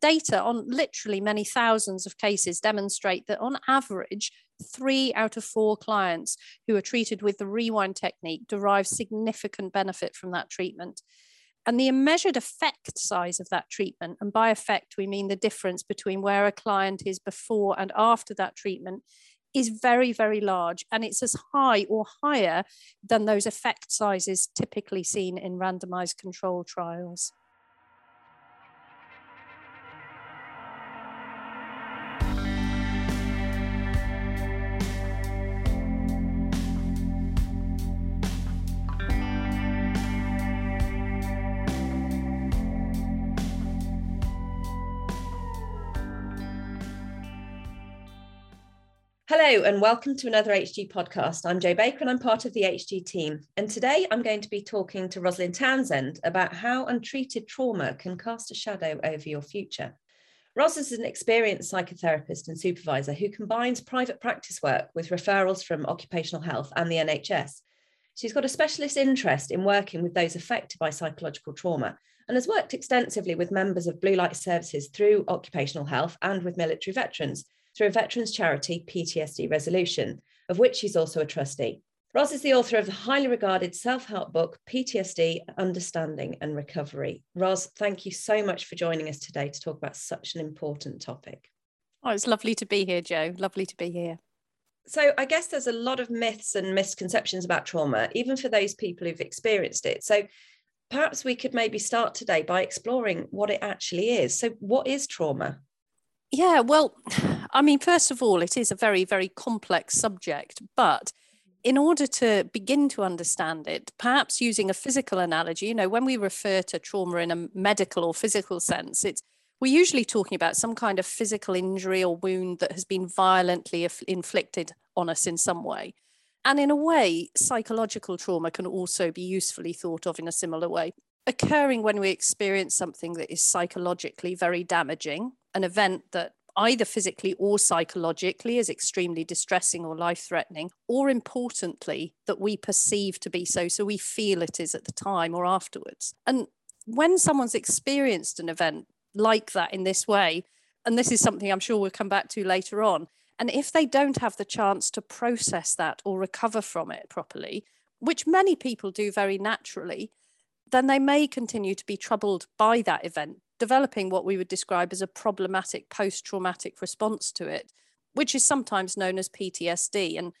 data on literally many thousands of cases demonstrate that on average, three out of four clients who are treated with the rewind technique derive significant benefit from that treatment. And the measured effect size of that treatment, and by effect, we mean the difference between where a client is before and after that treatment, is very, very large. And it's as high or higher than those effect sizes typically seen in randomized control trials. Hello, and welcome to another HG podcast. I'm Jo Baker and I'm part of the HG team. And today I'm going to be talking to Rosalind Townsend about how untreated trauma can cast a shadow over your future. Ros is an experienced psychotherapist and supervisor who combines private practice work with referrals from occupational health and the NHS. She's got a specialist interest in working with those affected by psychological trauma and has worked extensively with members of Blue Light Services through occupational health and with military veterans through a veterans charity PTSD resolution, of which she's also a trustee. Ros is the author of the highly regarded self help book, PTSD Understanding and Recovery. Ros, thank you so much for joining us today to talk about such an important topic. Oh, it's lovely to be here, Jo. Lovely to be here. So, I guess there's a lot of myths and misconceptions about trauma, even for those people who've experienced it. So, perhaps we could maybe start today by exploring what it actually is. So, what is trauma? Yeah, well, I mean, first of all, it is a very, very complex subject, but in order to begin to understand it, perhaps using a physical analogy, you know, when we refer to trauma in a medical or physical sense, it's we're usually talking about some kind of physical injury or wound that has been violently inflicted on us in some way. And in a way, psychological trauma can also be usefully thought of in a similar way, occurring when we experience something that is psychologically very damaging, an event that either physically or psychologically is extremely distressing or life threatening, or importantly, that we perceive to be so, so we feel it is at the time or afterwards. And when someone's experienced an event like that in this way, and this is something I'm sure we'll come back to later on, and if they don't have the chance to process that or recover from it properly, which many people do very naturally, then they may continue to be troubled by that event developing what we would describe as a problematic post traumatic response to it, which is sometimes known as PTSD. And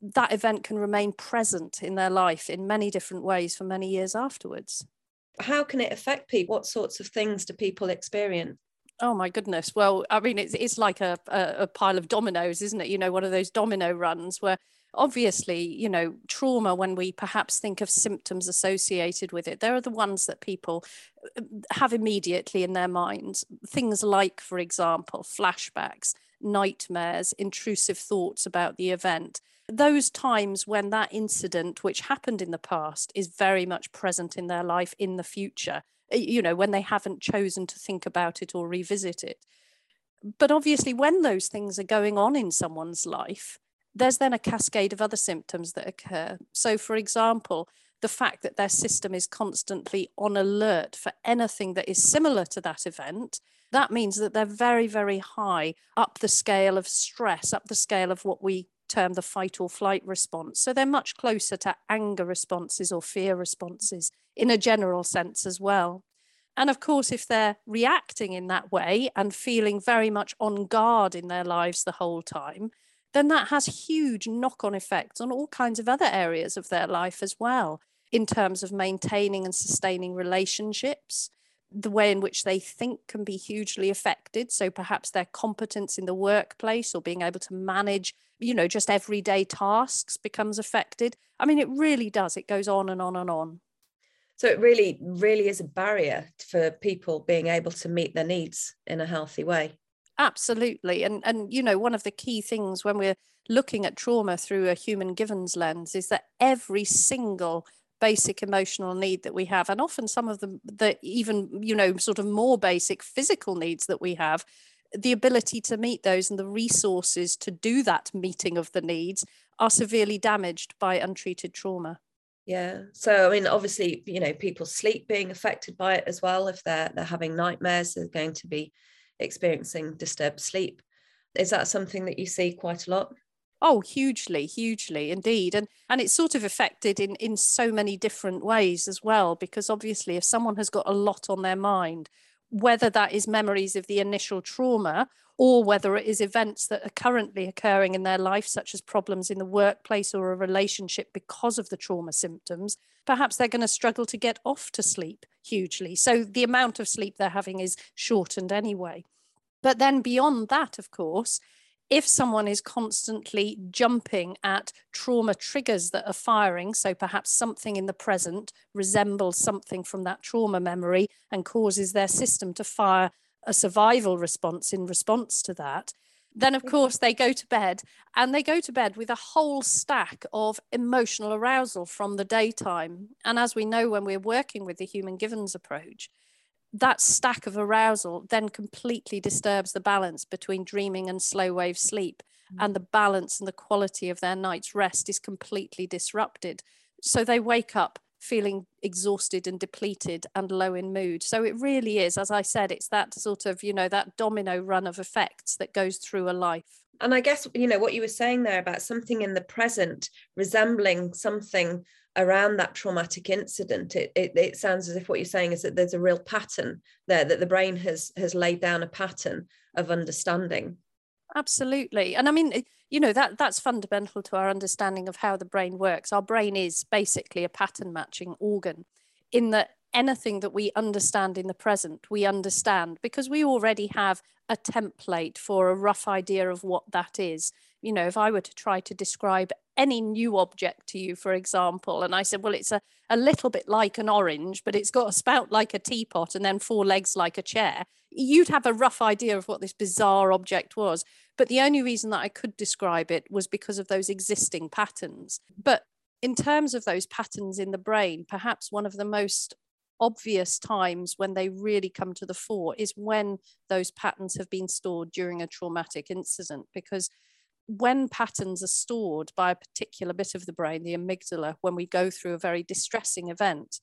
that event can remain present in their life in many different ways for many years afterwards. How can it affect people? What sorts of things do people experience? Oh my goodness. Well, I mean, it's, it's like a, a, a pile of dominoes, isn't it? You know, one of those domino runs where obviously, you know, trauma, when we perhaps think of symptoms associated with it, there are the ones that people uh, have immediately in their minds. Things like, for example, flashbacks, nightmares, intrusive thoughts about the event. Those times when that incident, which happened in the past, is very much present in their life in the future, you know, when they haven't chosen to think about it or revisit it. But obviously, when those things are going on in someone's life, there's then a cascade of other symptoms that occur. So, for example, the fact that their system is constantly on alert for anything that is similar to that event, that means that they're very, very high up the scale of stress, up the scale of what we term the fight or flight response. So they're much closer to anger responses or fear responses in a general sense as well. And of course, if they're reacting in that way and feeling very much on guard in their lives the whole time, then that has huge knock on effects on all kinds of other areas of their life as well, in terms of maintaining and sustaining relationships. The way in which they think can be hugely affected. So perhaps their competence in the workplace or being able to manage, you know, just everyday tasks becomes affected. I mean, it really does. It goes on and on and on. So it really, really is a barrier for people being able to meet their needs in a healthy way. Absolutely. And and you know, one of the key things when we're looking at trauma through a human givens lens is that every single basic emotional need that we have and often some of the the even you know sort of more basic physical needs that we have the ability to meet those and the resources to do that meeting of the needs are severely damaged by untreated trauma yeah so i mean obviously you know people's sleep being affected by it as well if they're they're having nightmares they're going to be experiencing disturbed sleep. Is that something that you see quite a lot? Oh, hugely, hugely indeed. And and it's sort of affected in, in so many different ways as well, because obviously if someone has got a lot on their mind, whether that is memories of the initial trauma or whether it is events that are currently occurring in their life, such as problems in the workplace or a relationship because of the trauma symptoms, perhaps they're going to struggle to get off to sleep hugely. So the amount of sleep they're having is shortened anyway. But then beyond that, of course, if someone is constantly jumping at trauma triggers that are firing, so perhaps something in the present resembles something from that trauma memory and causes their system to fire a survival response in response to that, then of mm. course they go to bed and they go to bed with a whole stack of emotional arousal from the daytime. And as we know, when we're working with the human givens approach, that stack of arousal then completely disturbs the balance between dreaming and slow wave sleep mm-hmm. and the balance and the quality of their night's rest is completely disrupted. So they wake up feeling exhausted and depleted and low in mood. So it really is as i said it's that sort of you know that domino run of effects that goes through a life. And i guess you know what you were saying there about something in the present resembling something around that traumatic incident it, it, it sounds as if what you're saying is that there's a real pattern there that the brain has has laid down a pattern of understanding. Absolutely. And i mean you know that that's fundamental to our understanding of how the brain works. Our brain is basically a pattern matching organ in that anything that we understand in the present we understand because we already have a template for a rough idea of what that is. You know if i were to try to describe any new object to you, for example. And I said, well, it's a, a little bit like an orange, but it's got a spout like a teapot and then four legs like a chair. You'd have a rough idea of what this bizarre object was. But the only reason that I could describe it was because of those existing patterns. But in terms of those patterns in the brain, perhaps one of the most obvious times when they really come to the fore is when those patterns have been stored during a traumatic incident because when patterns are stored by a particular bit of the brain, the amygdala, when we go through a very distressing event,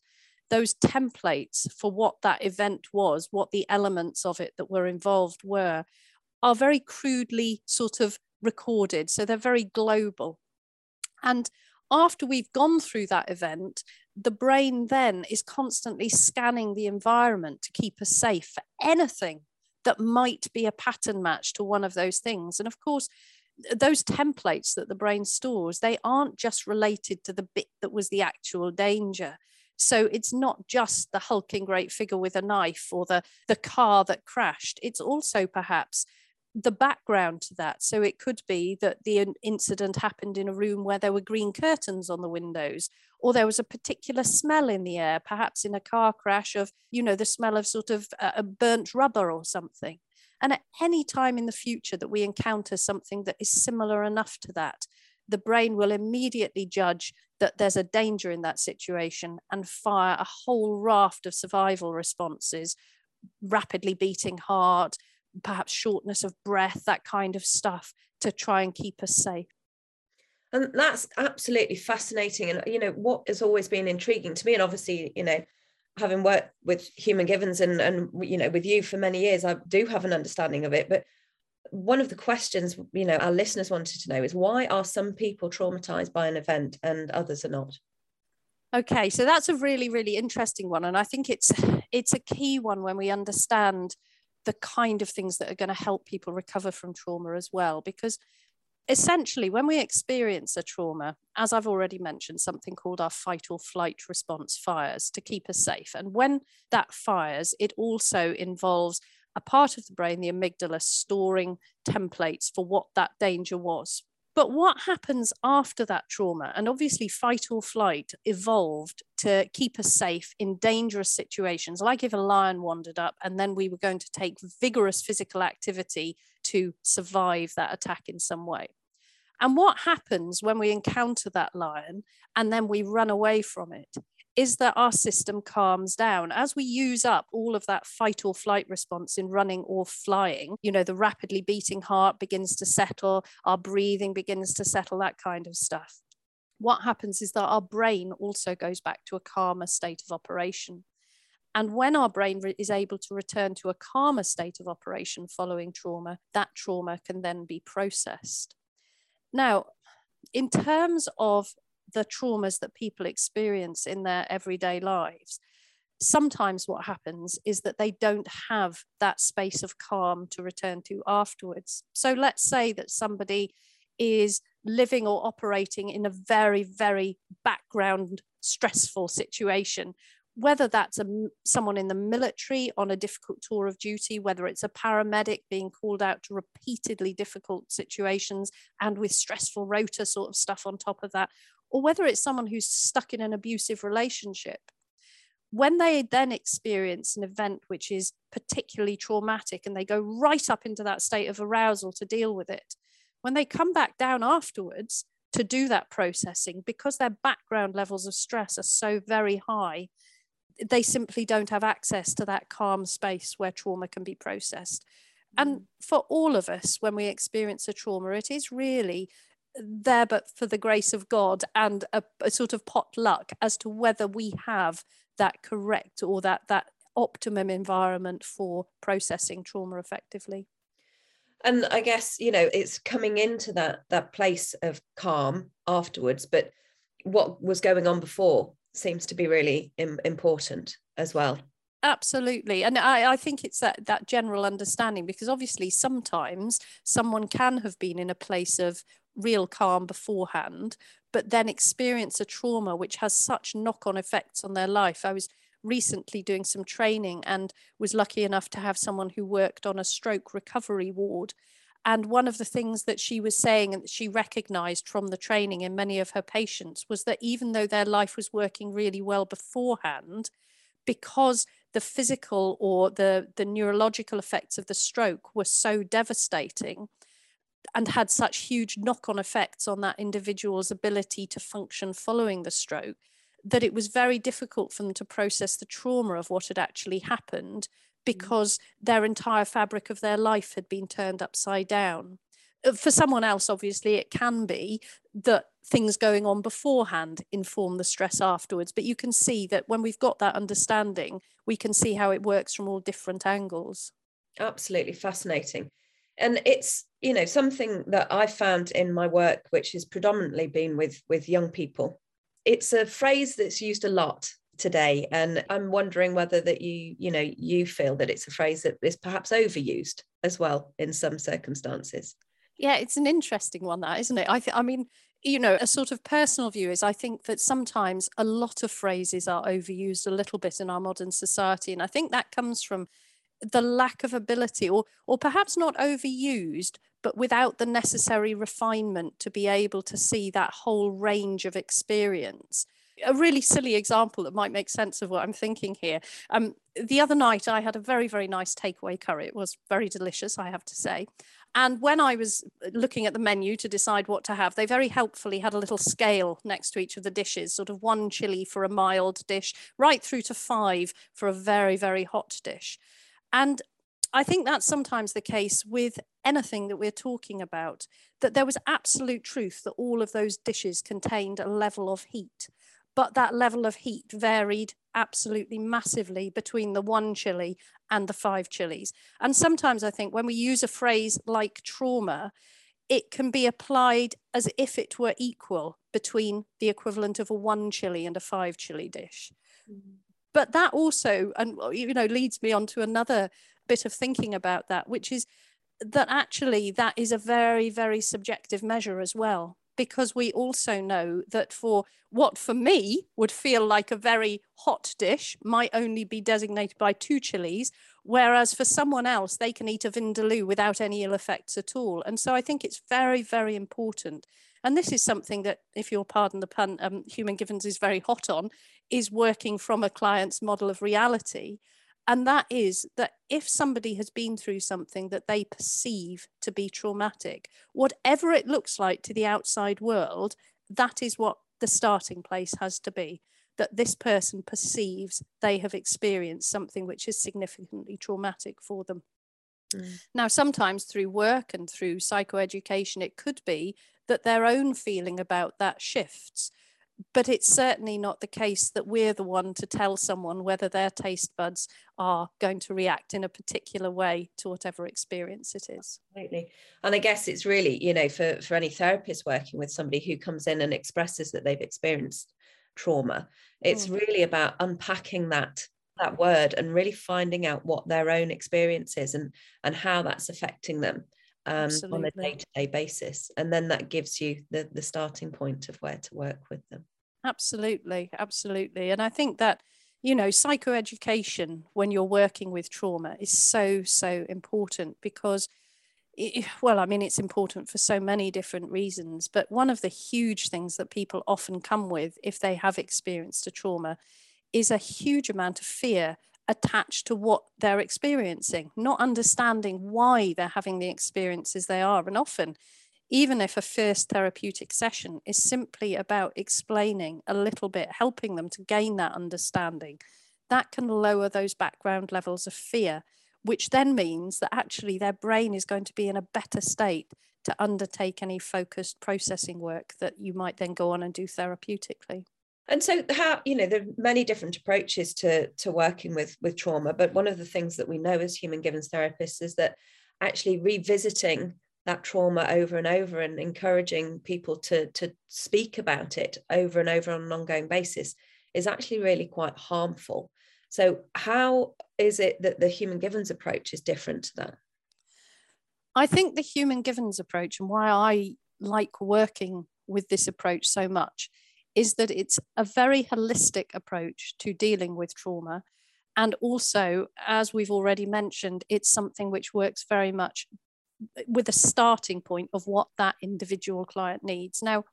those templates for what that event was, what the elements of it that were involved were, are very crudely sort of recorded. So they're very global. And after we've gone through that event, the brain then is constantly scanning the environment to keep us safe for anything that might be a pattern match to one of those things. And of course, those templates that the brain stores, they aren't just related to the bit that was the actual danger. So it's not just the hulking great figure with a knife or the, the car that crashed. It's also perhaps the background to that. So it could be that the incident happened in a room where there were green curtains on the windows, or there was a particular smell in the air, perhaps in a car crash of, you know, the smell of sort of a burnt rubber or something. And at any time in the future that we encounter something that is similar enough to that, the brain will immediately judge that there's a danger in that situation and fire a whole raft of survival responses, rapidly beating heart, perhaps shortness of breath, that kind of stuff to try and keep us safe. And that's absolutely fascinating. And, you know, what has always been intriguing to me, and obviously, you know, having worked with human givens and and you know with you for many years i do have an understanding of it. But one of the questions you know our listeners wanted to know is why are some people traumatized by an event and others are not? Okay so that's a really really interesting one. And i think it's it's a key one when we understand the kind of things that are going to help people recover from trauma as well because essentially, when we experience a trauma, as I've already mentioned, something called our fight or flight response fires to keep us safe. And when that fires, it also involves a part of the brain, the amygdala, storing templates for what that danger was. But what happens after that trauma? And obviously, fight or flight evolved to keep us safe in dangerous situations, like if a lion wandered up and then we were going to take vigorous physical activity to survive that attack in some way. And what happens when we encounter that lion and then we run away from it is that our system calms down. As we use up all of that fight or flight response in running or flying you know the rapidly beating heart begins to settle our breathing begins to settle that kind of stuff. What happens is that our brain also goes back to a calmer state of operation. And when our brain is able to return to a calmer state of operation following trauma, that trauma can then be processed. Now, in terms of the traumas that people experience in their everyday lives, sometimes what happens is that they don't have that space of calm to return to afterwards. So let's say that somebody is living or operating in a very, very background stressful situation, whether that's a, someone in the military on a difficult tour of duty, whether it's a paramedic being called out to repeatedly difficult situations and with stressful rota sort of stuff on top of that, or whether it's someone who's stuck in an abusive relationship. When they then experience an event which is particularly traumatic and they go right up into that state of arousal to deal with it, when they come back down afterwards to do that processing, because their background levels of stress are so very high, they simply don't have access to that calm space where trauma can be processed. And mm. for all of us, when we experience a trauma, it is really there but for the grace of God and a, a sort of pot luck as to whether we have that correct or that that optimum environment for processing trauma effectively and i guess you know it's coming into that that place of calm afterwards but what was going on before seems to be really Im- important as well absolutely and I, I think it's that that general understanding because obviously sometimes someone can have been in a place of real calm beforehand but then experience a trauma which has such knock on effects on their life. I was recently doing some training and was lucky enough to have someone who worked on a stroke recovery ward. And one of the things that she was saying and she recognized from the training in many of her patients was that even though their life was working really well beforehand, because the physical or the, the neurological effects of the stroke were so devastating, and had such huge knock on effects on that individual's ability to function following the stroke that it was very difficult for them to process the trauma of what had actually happened. Because their entire fabric of their life had been turned upside down. Uh, for someone else, obviously, it can be that things going on beforehand inform the stress afterwards. But you can see that when we've got that understanding, we can see how it works from all different angles. Absolutely fascinating and it's you know something that i found in my work which has predominantly been with with young people it's a phrase that's used a lot today and i'm wondering whether that you you know you feel that it's a phrase that is perhaps overused as well in some circumstances. Yeah it's an interesting one that isn't it? I i mean you know a sort of personal view is i think that sometimes a lot of phrases are overused a little bit in our modern society and i think that comes from the lack of ability or or perhaps not overused but without the necessary refinement to be able to see that whole range of experience a really silly example that might make sense of what I'm thinking here. Um, the other night, I had a very, very nice takeaway curry. It was very delicious, I have to say. And when I was looking at the menu to decide what to have, they very helpfully had a little scale next to each of the dishes, sort of one chili for a mild dish, right through to five for a very, very hot dish. And I think that's sometimes the case with anything that we're talking about, that there was absolute truth that all of those dishes contained a level of heat, but that level of heat varied absolutely massively between the one chili and the five chilies. And sometimes I think when we use a phrase like trauma, it can be applied as if it were equal between the equivalent of a one chili and a five chili dish. Mm-hmm but that also and you know leads me on to another bit of thinking about that which is that actually that is a very very subjective measure as well because we also know that for what for me would feel like a very hot dish might only be designated by two chilies whereas for someone else they can eat a vindaloo without any ill effects at all and so i think it's very very important and this is something that, if you'll pardon the pun, um, Human Givens is very hot on, is working from a client's model of reality. And that is that if somebody has been through something that they perceive to be traumatic, whatever it looks like to the outside world, that is what the starting place has to be. That this person perceives they have experienced something which is significantly traumatic for them. Mm. Now, sometimes through work and through psychoeducation, it could be that their own feeling about that shifts. But it's certainly not the case that we're the one to tell someone whether their taste buds are going to react in a particular way to whatever experience it is. Absolutely. And I guess it's really, you know, for, for any therapist working with somebody who comes in and expresses that they've experienced trauma, it's mm. really about unpacking that that word and really finding out what their own experience is and and how that's affecting them um, on a day-to-day basis and then that gives you the the starting point of where to work with them. Absolutely absolutely and i think that you know psychoeducation when you're working with trauma is so so important because it, well i mean it's important for so many different reasons but one of the huge things that people often come with if they have experienced a trauma is a huge amount of fear attached to what they're experiencing, not understanding why they're having the experiences they are. And often, even if a first therapeutic session is simply about explaining a little bit, helping them to gain that understanding, that can lower those background levels of fear, which then means that actually their brain is going to be in a better state to undertake any focused processing work that you might then go on and do therapeutically. And so how, you know, there are many different approaches to, to working with, with trauma, but one of the things that we know as human givens therapists is that actually revisiting that trauma over and over and encouraging people to, to speak about it over and over on an ongoing basis is actually really quite harmful. So how is it that the human givens approach is different to that? I think the human givens approach and why I like working with this approach so much is that it's a very holistic approach to dealing with trauma. And also, as we've already mentioned, it's something which works very much eh, with a starting point of what that individual client needs. Now,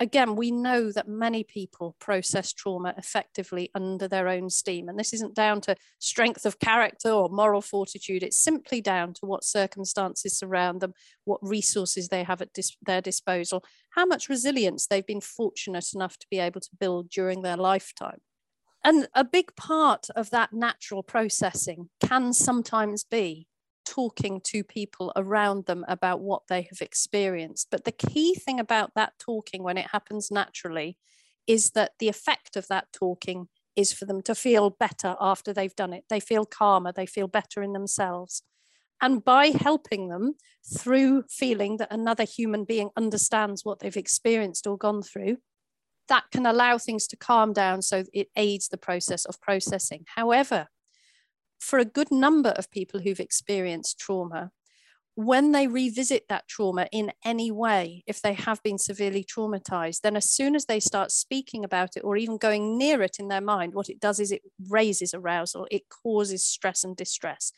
again, we know that many people process trauma effectively under their own steam. And this isn't down to strength of character or moral fortitude. It's simply down to what circumstances surround them, what resources they have at dis- their disposal, how much resilience they've been fortunate enough to be able to build during their lifetime. And a big part of that natural processing can sometimes be talking to people around them about what they have experienced. But the key thing about that talking when it happens naturally is that the effect of that talking is for them to feel better after they've done it. They feel calmer, they feel better in themselves. And by helping them through feeling that another human being understands what they've experienced or gone through, that can allow things to calm down so it aids the process of processing. However, for a good number of people who've experienced trauma, when they revisit that trauma in any way, if they have been severely traumatized, then as soon as they start speaking about it or even going near it in their mind, what it does is it raises arousal, it causes stress and distress.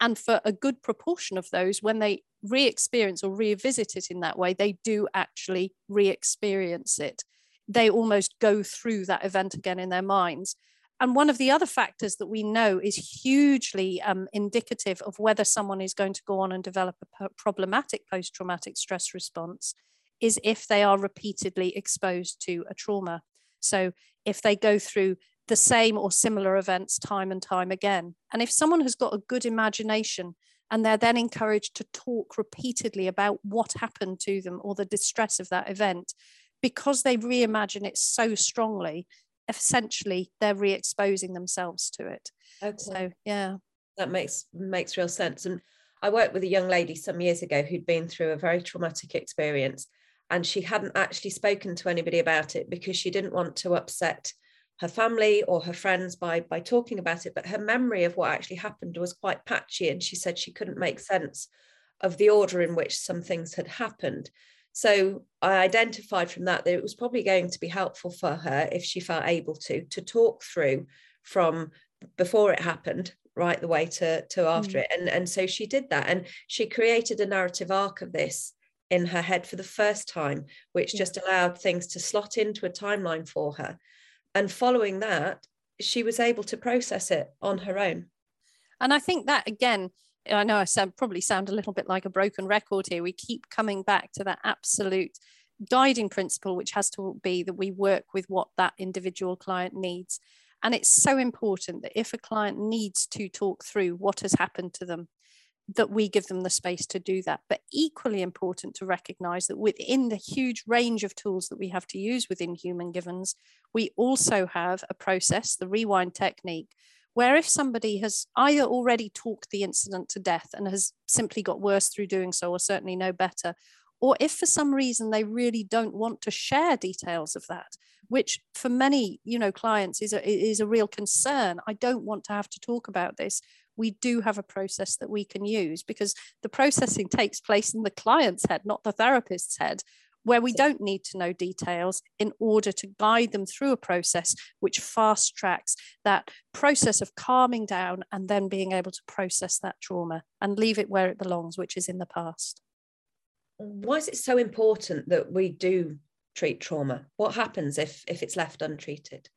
And for a good proportion of those, when they re experience or revisit it in that way, they do actually re experience it. They almost go through that event again in their minds. And one of the other factors that we know is hugely um, indicative of whether someone is going to go on and develop a problematic post traumatic stress response is if they are repeatedly exposed to a trauma. So if they go through the same or similar events time and time again. And if someone has got a good imagination and they're then encouraged to talk repeatedly about what happened to them or the distress of that event, because they reimagine it so strongly, essentially they're re-exposing themselves to it. Okay. so yeah. That makes makes real sense. And i worked with a young lady some years ago who'd been through a very traumatic experience and she hadn't actually spoken to anybody about it because she didn't want to upset her family or her friends by by talking about it but her memory of what actually happened was quite patchy and she said she couldn't make sense of the order in which some things had happened so I identified from that that it was probably going to be helpful for her if she felt able to to talk through from before it happened right the way to to after mm. it and and so she did that and she created a narrative arc of this in her head for the first time which yeah. just allowed things to slot into a timeline for her and following that she was able to process it on her own and i think that again I know I probably sound a little bit like a broken record here. We keep coming back to that absolute guiding principle, which has to be that we work with what that individual client needs. And it's so important that if a client needs to talk through what has happened to them, that we give them the space to do that. But equally important to recognize that within the huge range of tools that we have to use within human givens, we also have a process, the rewind technique, where if somebody has either already talked the incident to death and has simply got worse through doing so, or certainly no better, or if for some reason they really don't want to share details of that, which for many you know clients is a, is a real concern. I don't want to have to talk about this we do have a process that we can use because the processing takes place in the client's head, not the therapist's head, where we don't need to know details in order to guide them through a process which fast tracks that process of calming down and then being able to process that trauma and leave it where it belongs, which is in the past. Why is it so important that we do treat trauma? What happens if, if it's left untreated?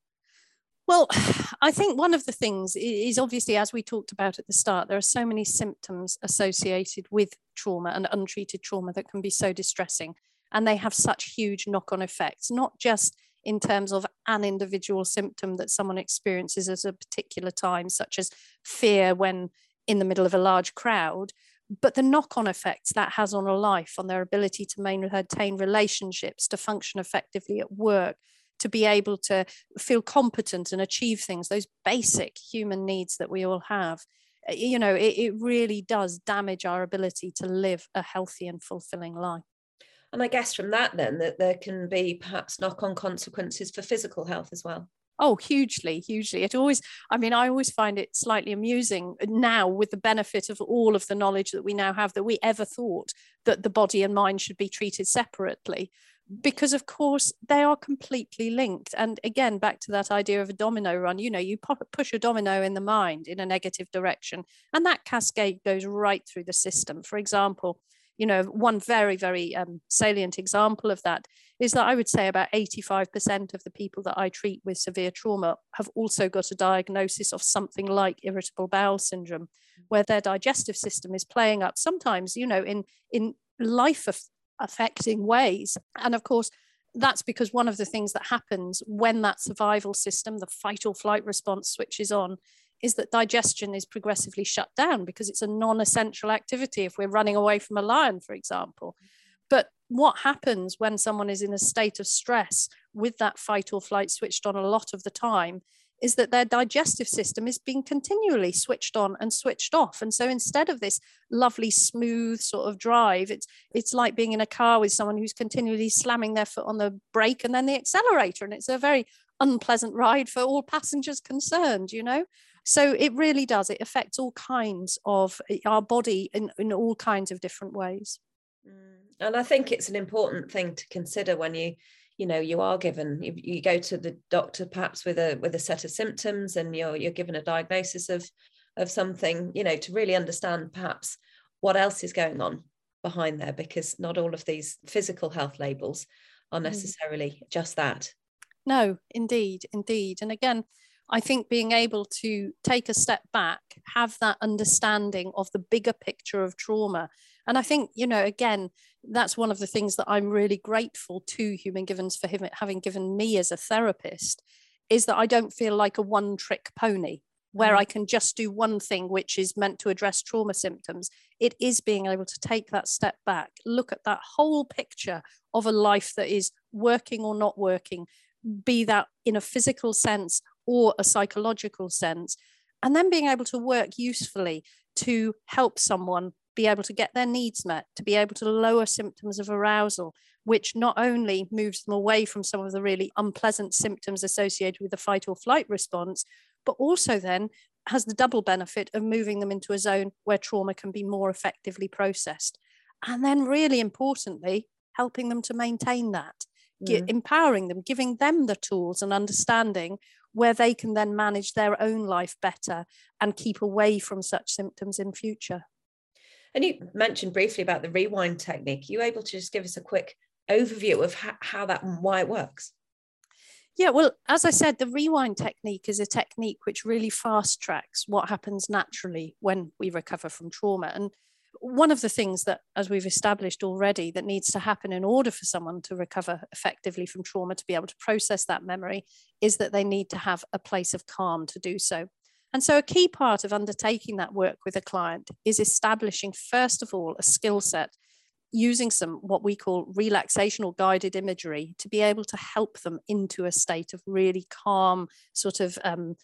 Well, I think one of the things is obviously, as we talked about at the start, there are so many symptoms associated with trauma and untreated trauma that can be so distressing. And they have such huge knock on effects, not just in terms of an individual symptom that someone experiences at a particular time, such as fear when in the middle of a large crowd, but the knock on effects that has on a life, on their ability to maintain relationships, to function effectively at work, to be able to feel competent and achieve things, those basic human needs that we all have. You know, it, it really does damage our ability to live a healthy and fulfilling life. And I guess from that, then, that there can be perhaps knock on consequences for physical health as well. Oh, hugely, hugely. It always, I mean, I always find it slightly amusing now with the benefit of all of the knowledge that we now have that we ever thought that the body and mind should be treated separately because of course they are completely linked and again back to that idea of a domino run you know you push a domino in the mind in a negative direction and that cascade goes right through the system for example you know one very very um, salient example of that is that i would say about 85% of the people that i treat with severe trauma have also got a diagnosis of something like irritable bowel syndrome where their digestive system is playing up sometimes you know in in life affecting ways. And of course, that's because one of the things that happens when that survival system, the fight or flight response, switches on, is that digestion is progressively shut down because it's a non essential activity if we're running away from a lion, for example. But what happens when someone is in a state of stress with that fight or flight switched on a lot of the time is that their digestive system is being continually switched on and switched off. And so instead of this lovely, smooth sort of drive, it's it's like being in a car with someone who's continually slamming their foot on the brake and then the accelerator. And it's a very unpleasant ride for all passengers concerned, you know. So it really does. It affects all kinds of eh, our body in, in all kinds of different ways. Mm. And I think it's an important thing to consider when you you know you are given you, you, go to the doctor perhaps with a with a set of symptoms and you're you're given a diagnosis of of something you know to really understand perhaps what else is going on behind there because not all of these physical health labels are mm. necessarily mm. just that no indeed indeed and again I think being able to take a step back, have that understanding of the bigger picture of trauma. And I think, you know, again, that's one of the things that I'm really grateful to Human Givens for him having given me as a therapist is that I don't feel like a one trick pony where mm. I can just do one thing which is meant to address trauma symptoms. It is being able to take that step back, look at that whole picture of a life that is working or not working, be that in a physical sense or a psychological sense, and then being able to work usefully to help someone be able to get their needs met, to be able to lower symptoms of arousal, which not only moves them away from some of the really unpleasant symptoms associated with the fight or flight response, but also then has the double benefit of moving them into a zone where trauma can be more effectively processed. And then, really importantly, helping them to maintain that, mm. empowering them, giving them the tools and understanding where they can then manage their own life better and keep away from such symptoms in future. And you mentioned briefly about the rewind technique. Are you able to just give us a quick overview of how, how that why it works? Yeah, well, as I said, the rewind technique is a technique which really fast tracks what happens naturally when we recover from trauma. And one of the things that, as we've established already, that needs to happen in order for someone to recover effectively from trauma, to be able to process that memory, is that they need to have a place of calm to do so. And so, a key part of undertaking that work with a client is establishing, first of all, a skill set using some what we call relaxational guided imagery to be able to help them into a state of really calm sort of um,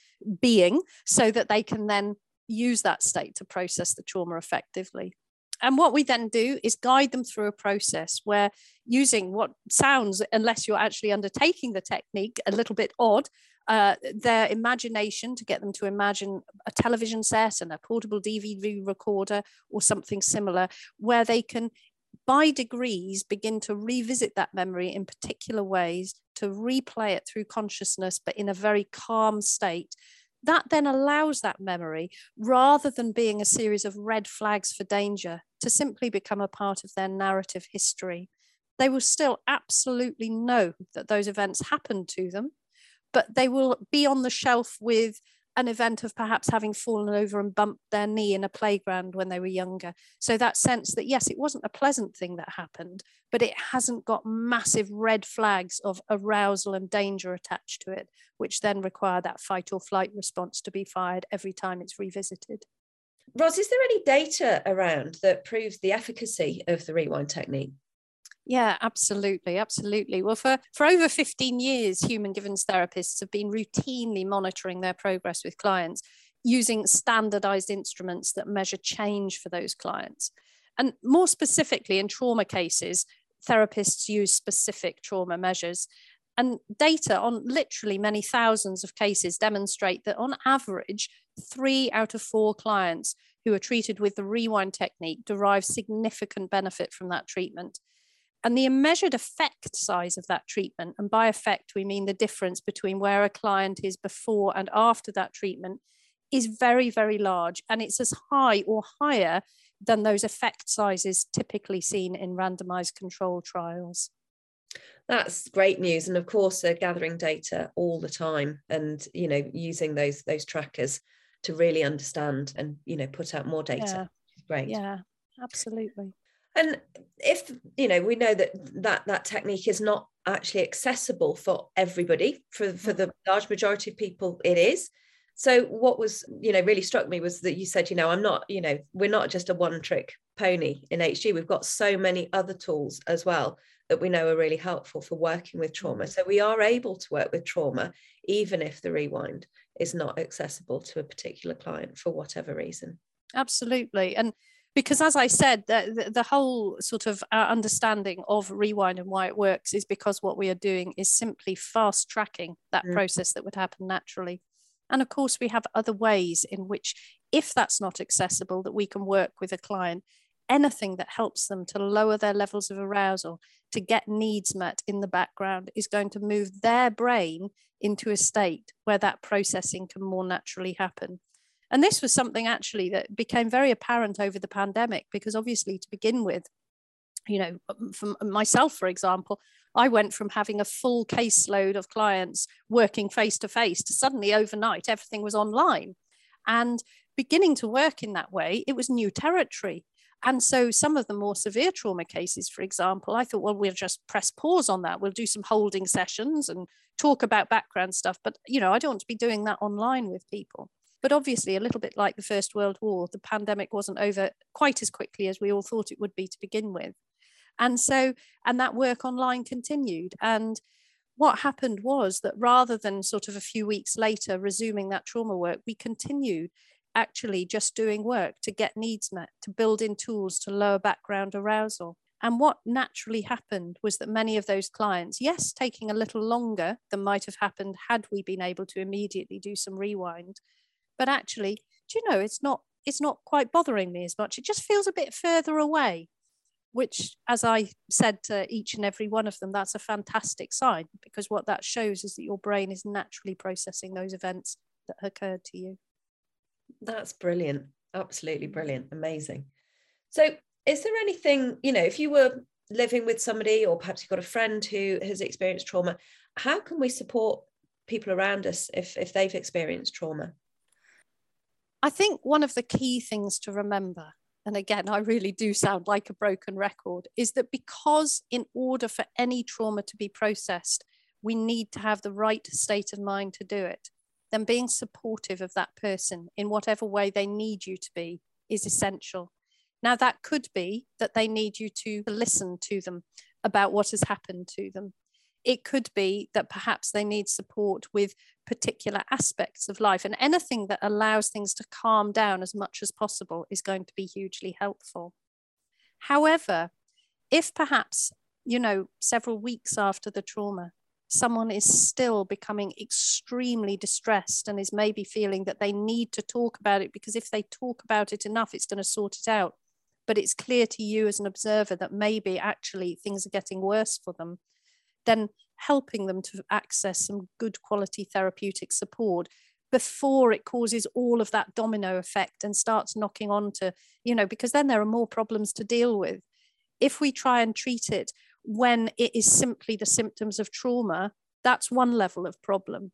being so that they can then use that state to process the trauma effectively. And what we then do is guide them through a process where using what sounds, unless you're actually undertaking the technique, a little bit odd, uh, their imagination to get them to imagine a television set and a portable DVD recorder or something similar, where they can, by degrees, begin to revisit that memory in particular ways, to replay it through consciousness, but in a very calm state. That then allows that memory, rather than being a series of red flags for danger, to simply become a part of their narrative history. They will still absolutely know that those events happened to them, but they will be on the shelf with an event of perhaps having fallen over and bumped their knee in a playground when they were younger. So that sense that, yes, it wasn't a pleasant thing that happened, but it hasn't got massive red flags of arousal and danger attached to it, which then require that fight or flight response to be fired every time it's revisited. Ros, is there any data around that proves the efficacy of the rewind technique? Yeah, absolutely, absolutely. Well, for, for over 15 years, human givens therapists have been routinely monitoring their progress with clients using standardized instruments that measure change for those clients. And more specifically, in trauma cases, therapists use specific trauma measures. And data on literally many thousands of cases demonstrate that on average, three out of four clients who are treated with the rewind technique derive significant benefit from that treatment. And the measured effect size of that treatment, and by effect, we mean the difference between where a client is before and after that treatment, is very, very large. And it's as high or higher than those effect sizes typically seen in randomized control trials. That's great news. And of course, they're gathering data all the time and, you know, using those those trackers to really understand and, you know, put out more data. Yeah. Great. Yeah, absolutely. And if you know, we know that that that technique is not actually accessible for everybody. For for the mm-hmm. large majority of people, it is. So what was you know really struck me was that you said you know I'm not you know we're not just a one trick pony in HG. We've got so many other tools as well that we know are really helpful for working with mm-hmm. trauma. So we are able to work with trauma even if the rewind is not accessible to a particular client for whatever reason. Absolutely, and because as i said the, the, whole sort of uh, understanding of rewind and why it works is because what we are doing is simply fast tracking that mm. process that would happen naturally and of course we have other ways in which if that's not accessible that we can work with a client anything that helps them to lower their levels of arousal to get needs met in the background is going to move their brain into a state where that processing can more naturally happen and this was something actually that became very apparent over the pandemic because obviously to begin with, you know, for myself, for example, I went from having a full caseload of clients working face to face to suddenly overnight everything was online. And beginning to work in that way, it was new territory. And so some of the more severe trauma cases, for example, I thought, well, we'll just press pause on that. We'll do some holding sessions and talk about background stuff. But, you know, I don't want to be doing that online with people. But obviously, a little bit like the First World War, the pandemic wasn't over quite as quickly as we all thought it would be to begin with. And so, and that work online continued. And what happened was that rather than sort of a few weeks later resuming that trauma work, we continued actually just doing work to get needs met, to build in tools to lower background arousal. And what naturally happened was that many of those clients, yes, taking a little longer than might have happened had we been able to immediately do some rewind, but actually do you know it's not it's not quite bothering me as much it just feels a bit further away which as i said to each and every one of them that's a fantastic sign because what that shows is that your brain is naturally processing those events that occurred to you that's brilliant. Absolutely brilliant. Amazing. So is there anything you know if you were living with somebody or perhaps you've got a friend who has experienced trauma how can we support people around us if if they've experienced trauma? I think one of the key things to remember, and again, I really do sound like a broken record, is that because in order for any trauma to be processed, we need to have the right state of mind to do it. Then being supportive of that person in whatever way they need you to be is essential. Now, that could be that they need you to listen to them about what has happened to them. It could be that perhaps they need support with particular aspects of life, and anything that allows things to calm down as much as possible is going to be hugely helpful. However, if perhaps, you know, several weeks after the trauma, someone is still becoming extremely distressed and is maybe feeling that they need to talk about it because if they talk about it enough, it's going to sort it out. But it's clear to you as an observer that maybe actually things are getting worse for them, then helping them to access some good quality therapeutic support before it causes all of that domino effect and starts knocking on to, you know, because then there are more problems to deal with. If we try and treat it when it is simply the symptoms of trauma, that's one level of problem.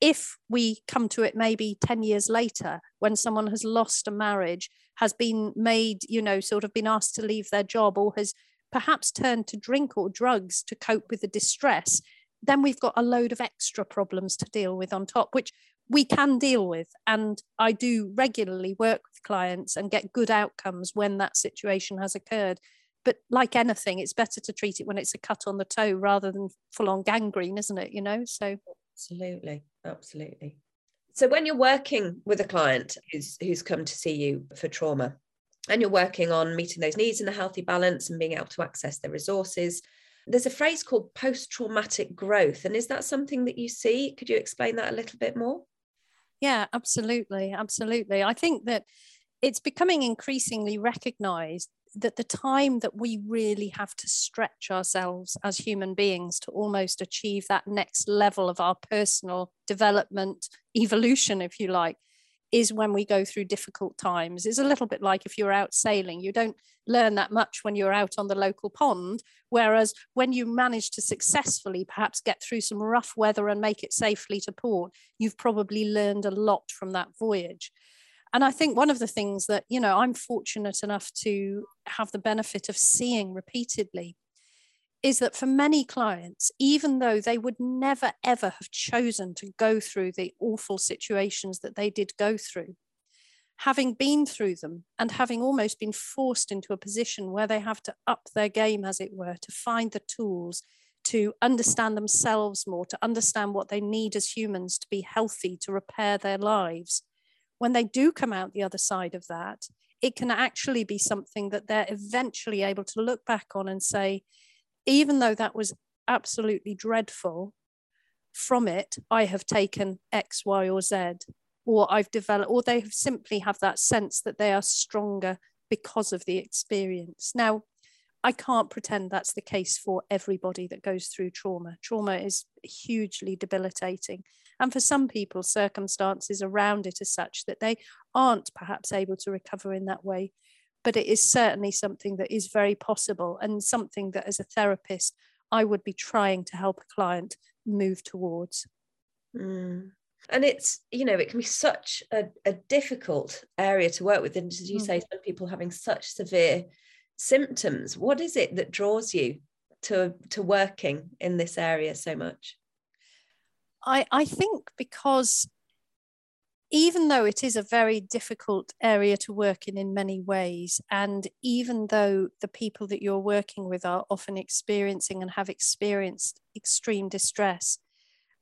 If we come to it maybe 10 years later, when someone has lost a marriage, has been made, you know, sort of been asked to leave their job, or has perhaps turned to drink or drugs to cope with the distress, then we've got a load of extra problems to deal with on top, which we can deal with. And I do regularly work with clients and get good outcomes when that situation has occurred but like anything it's better to treat it when it's a cut on the toe rather than full on gangrene isn't it you know? So absolutely absolutely. So when you're working with a client who's who's come to see you for trauma and you're working on meeting those needs in a healthy balance and being able to access their resources there's a phrase called post traumatic growth. And is that something that you see? Could you explain that a little bit more? Yeah absolutely absolutely. I think that it's becoming increasingly recognized that the time that we really have to stretch ourselves as human beings to almost achieve that next level of our personal development, evolution, if you like, is when we go through difficult times. It's a little bit like if you're out sailing, you don't learn that much when you're out on the local pond. Whereas when you manage to successfully perhaps get through some rough weather and make it safely to port, you've probably learned a lot from that voyage and I think one of the things that, you know, I'm fortunate enough to have the benefit of seeing repeatedly is that for many clients, even though they would never ever have chosen to go through the awful situations that they did go through, having been through them and having almost been forced into a position where they have to up their game, as it were, to find the tools to understand themselves more, to understand what they need as humans to be healthy, to repair their lives when they do come out the other side of that, it can actually be something that they're eventually able to look back on and say, even though that was absolutely dreadful, from it, I have taken X, Y, or Z, or I've developed, or they have simply have that sense that they are stronger because of the experience. Now, I can't pretend that's the case for everybody that goes through trauma. Trauma is hugely debilitating. And for some people, circumstances around it are such that they aren't perhaps able to recover in that way. But it is certainly something that is very possible and something that as a therapist, I would be trying to help a client move towards. Mm. And it's, you know, it can be such a, a difficult area to work with. And as you mm. say, some people having such severe symptoms. What is it that draws you to, to working in this area so much? I, I think because even though it is a very difficult area to work in in many ways, and even though the people that you're working with are often experiencing and have experienced extreme distress,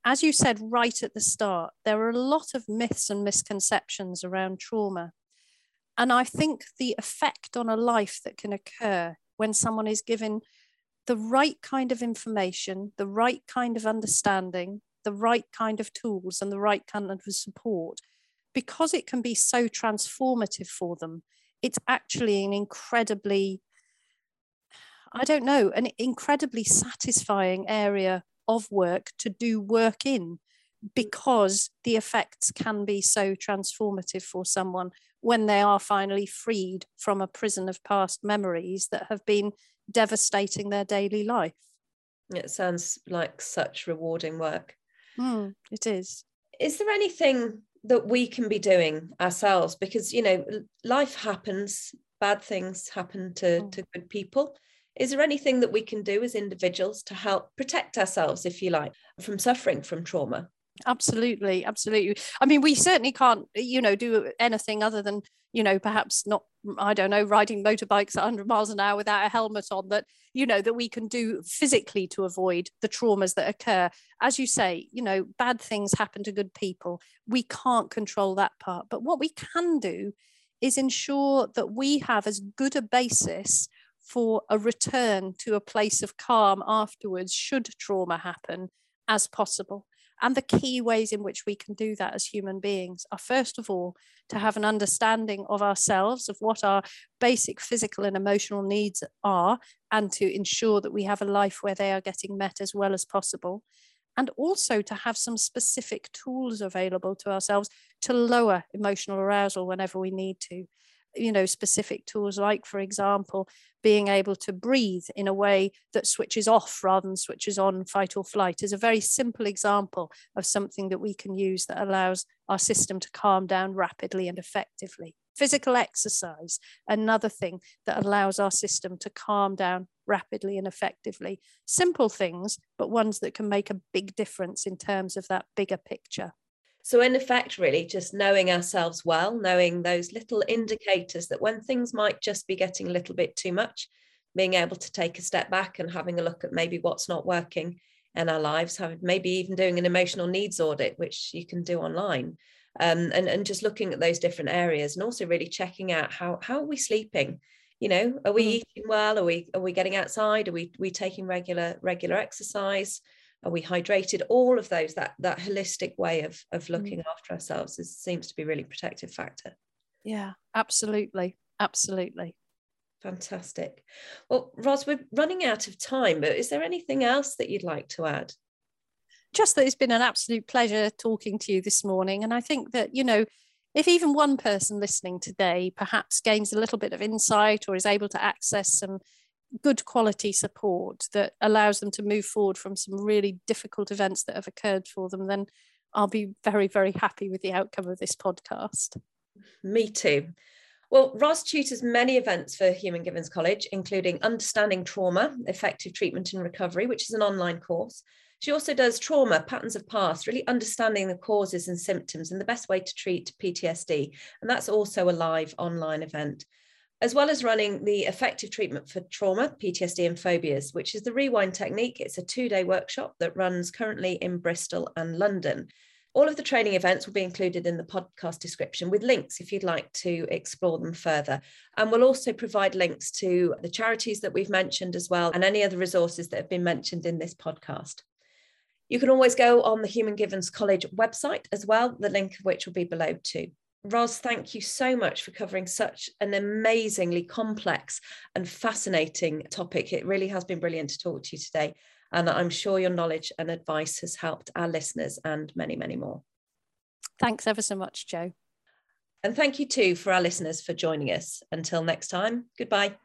as you said right at the start, there are a lot of myths and misconceptions around trauma. And I think the effect on a life that can occur when someone is given the right kind of information, the right kind of understanding, the right kind of tools and the right kind of support, because it can be so transformative for them, it's actually an incredibly, I don't know, an incredibly satisfying area of work to do work in because the effects can be so transformative for someone when they are finally freed from a prison of past memories that have been devastating their daily life. It sounds like such rewarding work. Mm, it is. Is there anything that we can be doing ourselves? Because, you know, life happens, bad things happen to, mm. to good people. Is there anything that we can do as individuals to help protect ourselves, if you like, from suffering from trauma? Absolutely absolutely. I mean we certainly can't eh, you know do anything other than you know perhaps not mm, i don't know riding motorbikes at 100 miles an hour without a helmet on that you know that we can do physically to avoid the traumas that occur. As you say you know bad things happen to good people. We can't control that part. But what we can do is ensure that we have as good a basis for a return to a place of calm afterwards should trauma happen as possible and the key ways in which we can do that as human beings are, first of all, to have an understanding of ourselves, of what our basic physical and emotional needs are, and to ensure that we have a life where they are getting met as well as possible. And also to have some specific tools available to ourselves to lower emotional arousal whenever we need to you know specific tools like for example being able to breathe in a way that switches off rather than switches on fight or flight is a very simple example of something that we can use that allows our system to calm down rapidly and effectively. Physical exercise another thing that allows our system to calm down rapidly and effectively. Simple things but ones that can make a big difference in terms of that bigger picture so, in effect, really just knowing ourselves well, knowing those little indicators that when things might just be getting a little bit too much, being able to take a step back and having a look at maybe what's not working in our lives, maybe even doing an emotional needs audit, which you can do online. Um, and, and just looking at those different areas and also really checking out how how are we sleeping you know are we mm. eating well are we are we getting outside are we we taking regular regular exercise are we hydrated all of those that that holistic way of of mm. looking mm. after ourselves is, seems to be really protective factor yeah absolutely absolutely fantastic well ros we're running out of time but is there anything else that you'd like to add just that it's been an absolute pleasure talking to you this morning and i think that you know if even one person listening today perhaps gains a little bit of insight or is able to access some good quality support that allows them to move forward from some really difficult events that have occurred for them, then I'll be very, very happy with the outcome of this podcast. Me too. Well, Ros tutors many events for Human Givens College, including Understanding Trauma, Effective Treatment and Recovery, which is an online course. She also does trauma, patterns of past, really understanding the causes and symptoms and the best way to treat PTSD. And that's also a live online event as well as running the effective treatment for trauma, PTSD, and phobias, which is the Rewind technique. It's a two day workshop that runs currently in Bristol and London. All of the training events will be included in the podcast description with links if you'd like to explore them further. And we'll also provide links to the charities that we've mentioned as well and any other resources that have been mentioned in this podcast. You can always go on the Human Givens College website as well, the link of which will be below too. Ros, thank you so much for covering such an amazingly complex and fascinating topic. It really has been brilliant to talk to you today. And I'm sure your knowledge and advice has helped our listeners and many, many more. Thanks ever so much, Jo. And thank you too for our listeners for joining us. Until next time, goodbye.